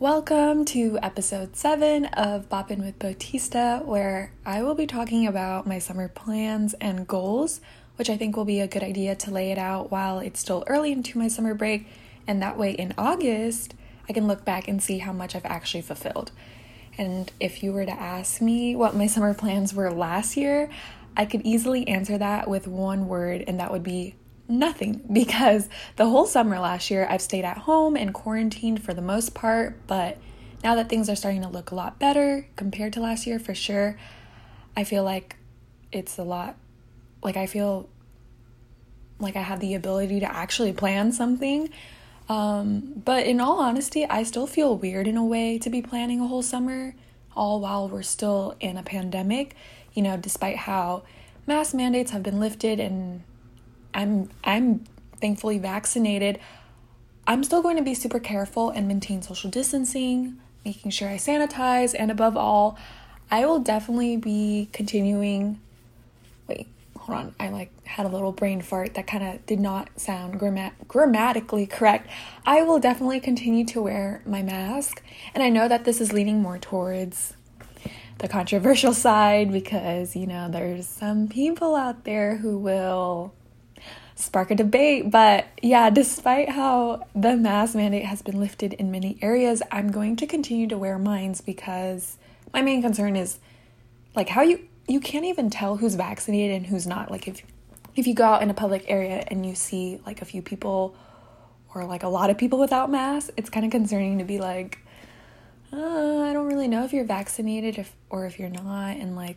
Welcome to episode 7 of Boppin' with Bautista, where I will be talking about my summer plans and goals, which I think will be a good idea to lay it out while it's still early into my summer break, and that way in August, I can look back and see how much I've actually fulfilled. And if you were to ask me what my summer plans were last year, I could easily answer that with one word, and that would be nothing because the whole summer last year I've stayed at home and quarantined for the most part, but now that things are starting to look a lot better compared to last year for sure, I feel like it's a lot like I feel like I have the ability to actually plan something. Um, but in all honesty, I still feel weird in a way to be planning a whole summer, all while we're still in a pandemic. You know, despite how mask mandates have been lifted and I'm I'm thankfully vaccinated. I'm still going to be super careful and maintain social distancing, making sure I sanitize, and above all, I will definitely be continuing. Wait, hold on. I like had a little brain fart that kind of did not sound grammat- grammatically correct. I will definitely continue to wear my mask, and I know that this is leaning more towards the controversial side because you know there's some people out there who will spark a debate. But yeah, despite how the mask mandate has been lifted in many areas, I'm going to continue to wear mines because my main concern is like how you you can't even tell who's vaccinated and who's not. Like if if you go out in a public area and you see like a few people or like a lot of people without masks, it's kind of concerning to be like, uh, I don't really know if you're vaccinated if, or if you're not, and like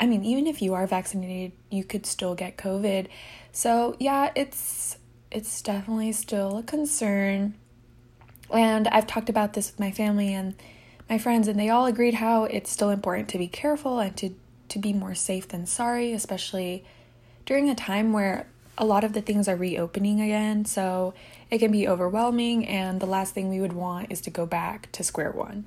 I mean, even if you are vaccinated, you could still get COVID. So, yeah, it's it's definitely still a concern. And I've talked about this with my family and my friends and they all agreed how it's still important to be careful and to to be more safe than sorry, especially during a time where a lot of the things are reopening again. So, it can be overwhelming and the last thing we would want is to go back to square one.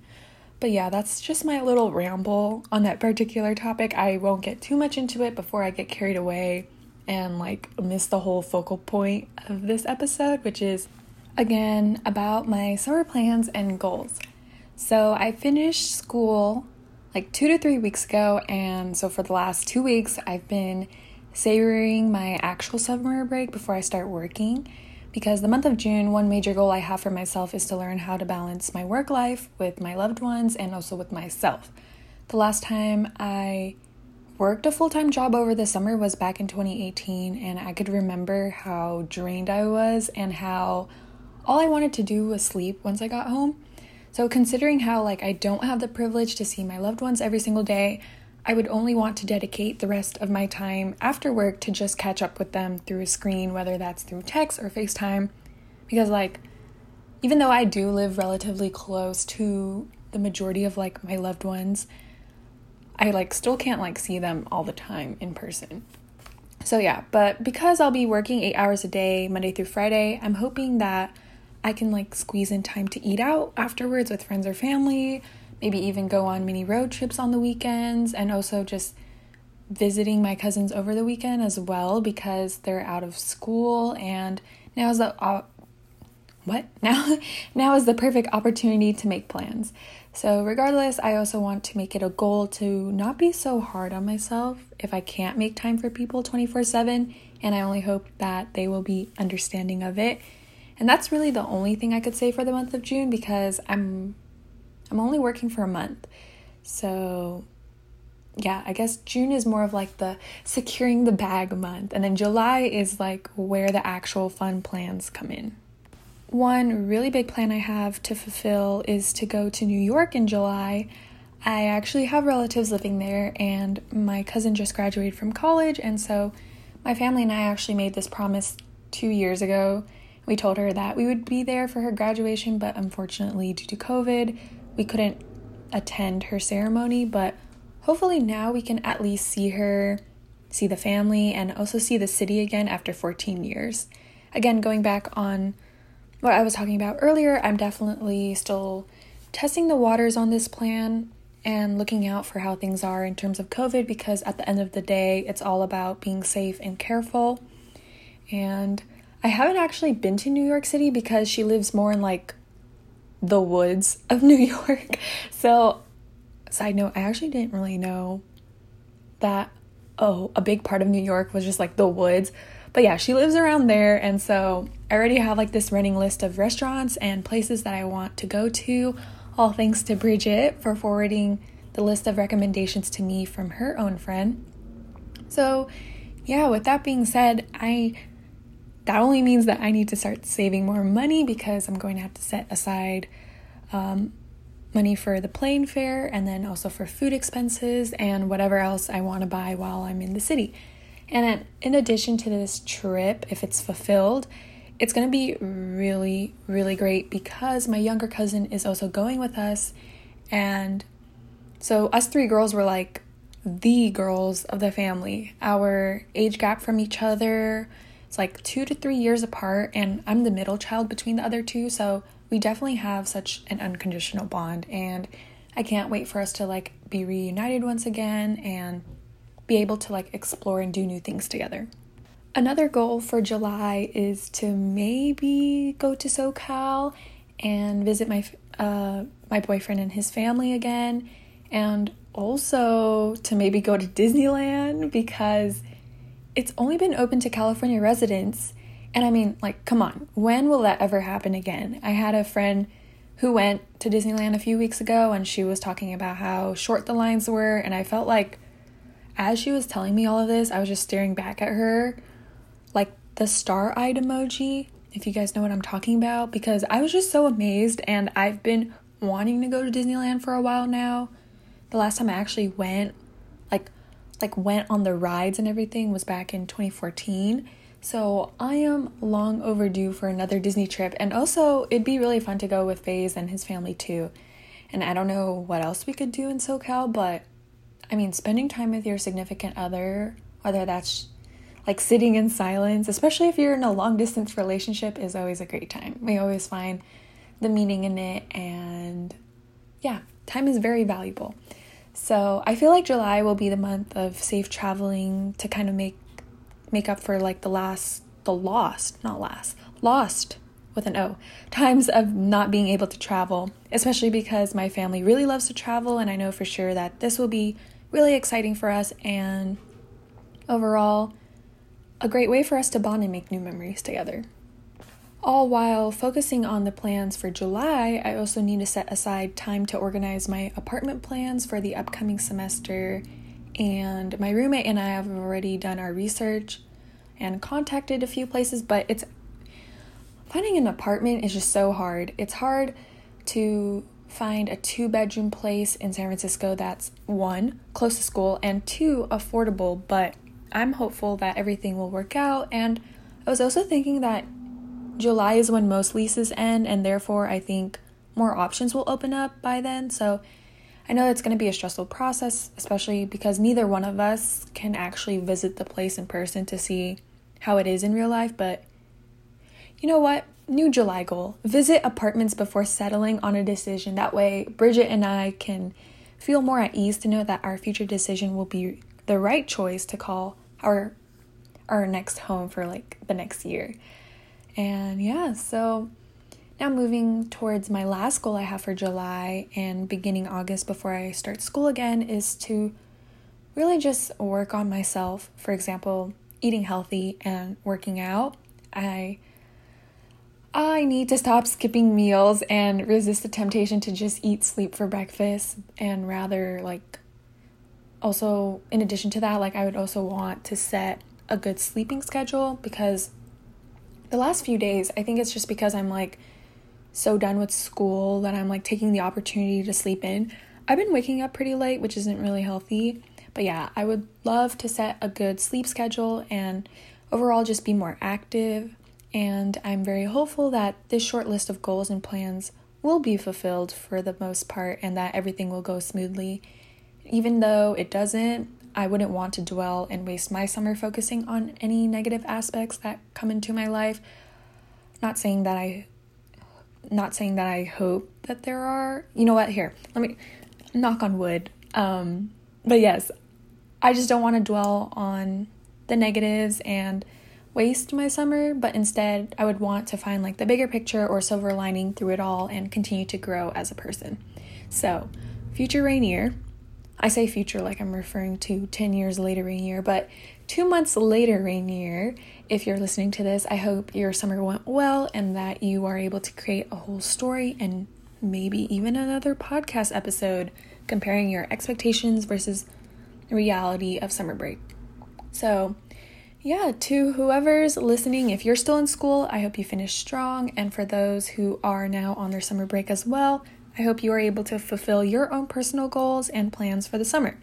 But yeah, that's just my little ramble on that particular topic. I won't get too much into it before I get carried away and like miss the whole focal point of this episode, which is again about my summer plans and goals. So I finished school like two to three weeks ago, and so for the last two weeks, I've been savoring my actual summer break before I start working because the month of June, one major goal I have for myself is to learn how to balance my work life with my loved ones and also with myself. The last time I worked a full time job over the summer was back in 2018, and I could remember how drained I was and how all I wanted to do was sleep once I got home. So, considering how, like, I don't have the privilege to see my loved ones every single day, I would only want to dedicate the rest of my time after work to just catch up with them through a screen, whether that's through text or FaceTime. Because, like, even though I do live relatively close to the majority of like my loved ones, I like still can't like see them all the time in person. So yeah, but because I'll be working 8 hours a day Monday through Friday, I'm hoping that I can like squeeze in time to eat out afterwards with friends or family, maybe even go on mini road trips on the weekends and also just visiting my cousins over the weekend as well because they're out of school and now is the uh, what? Now now is the perfect opportunity to make plans. So regardless i also want to make it a goal to not be so hard on myself if i can't make time for people 24/7 and i only hope that they will be understanding of it. And that's really the only thing i could say for the month of june because i'm I'm only working for a month. So, yeah, I guess June is more of like the securing the bag month, and then July is like where the actual fun plans come in. One really big plan I have to fulfill is to go to New York in July. I actually have relatives living there, and my cousin just graduated from college, and so my family and I actually made this promise two years ago. We told her that we would be there for her graduation, but unfortunately, due to COVID, we couldn't attend her ceremony, but hopefully now we can at least see her, see the family, and also see the city again after 14 years. Again, going back on what I was talking about earlier, I'm definitely still testing the waters on this plan and looking out for how things are in terms of COVID because at the end of the day, it's all about being safe and careful. And I haven't actually been to New York City because she lives more in like the woods of New York. So, side note, I actually didn't really know that, oh, a big part of New York was just like the woods. But yeah, she lives around there. And so I already have like this running list of restaurants and places that I want to go to. All thanks to Bridget for forwarding the list of recommendations to me from her own friend. So, yeah, with that being said, I that only means that I need to start saving more money because I'm going to have to set aside um, money for the plane fare and then also for food expenses and whatever else I want to buy while I'm in the city. And in addition to this trip, if it's fulfilled, it's going to be really, really great because my younger cousin is also going with us. And so, us three girls were like the girls of the family. Our age gap from each other is like two to three years apart, and I'm the middle child between the other two. So, we definitely have such an unconditional bond. And I can't wait for us to like be reunited once again and be able to like explore and do new things together. Another goal for July is to maybe go to SoCal and visit my uh, my boyfriend and his family again, and also to maybe go to Disneyland because it's only been open to California residents. And I mean, like, come on, when will that ever happen again? I had a friend who went to Disneyland a few weeks ago and she was talking about how short the lines were, and I felt like as she was telling me all of this, I was just staring back at her like the star eyed emoji, if you guys know what I'm talking about, because I was just so amazed and I've been wanting to go to Disneyland for a while now. The last time I actually went, like went on the rides and everything was back in 2014. So I am long overdue for another Disney trip and also it'd be really fun to go with Faze and his family too. And I don't know what else we could do in SoCal, but I mean, spending time with your significant other, whether that's like sitting in silence, especially if you're in a long distance relationship, is always a great time. We always find the meaning in it, and yeah, time is very valuable. So I feel like July will be the month of safe traveling to kind of make make up for like the last the lost, not last, lost with an O, times of not being able to travel, especially because my family really loves to travel and I know for sure that this will be really exciting for us and overall a great way for us to bond and make new memories together. All while focusing on the plans for July, I also need to set aside time to organize my apartment plans for the upcoming semester. And my roommate and I have already done our research and contacted a few places, but it's finding an apartment is just so hard. It's hard to find a two bedroom place in San Francisco that's one, close to school, and two, affordable. But I'm hopeful that everything will work out. And I was also thinking that July is when most leases end, and therefore I think more options will open up by then. So I know it's going to be a stressful process, especially because neither one of us can actually visit the place in person to see how it is in real life. But you know what? new July goal visit apartments before settling on a decision. That way, Bridget and I can feel more at ease to know that our future decision will be the right choice to call our our next home for like the next year. And yeah, so now moving towards my last goal I have for July and beginning August before I start school again is to really just work on myself. For example, eating healthy and working out. I I need to stop skipping meals and resist the temptation to just eat sleep for breakfast and rather like also in addition to that like I would also want to set a good sleeping schedule because the last few days I think it's just because I'm like so done with school that I'm like taking the opportunity to sleep in. I've been waking up pretty late, which isn't really healthy. But yeah, I would love to set a good sleep schedule and overall just be more active and I'm very hopeful that this short list of goals and plans will be fulfilled for the most part and that everything will go smoothly. Even though it doesn't, I wouldn't want to dwell and waste my summer focusing on any negative aspects that come into my life. Not saying that I not saying that I hope that there are. You know what? Here, let me knock on wood. Um, but yes, I just don't want to dwell on the negatives and waste my summer, but instead I would want to find like the bigger picture or silver lining through it all and continue to grow as a person. So, future Rainier, I say future like I'm referring to 10 years later Rainier, but two months later Rainier, if you're listening to this, I hope your summer went well and that you are able to create a whole story and maybe even another podcast episode comparing your expectations versus reality of summer break. So, yeah, to whoever's listening, if you're still in school, I hope you finish strong. And for those who are now on their summer break as well, I hope you are able to fulfill your own personal goals and plans for the summer.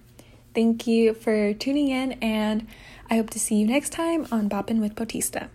Thank you for tuning in, and I hope to see you next time on Boppin' with Bautista.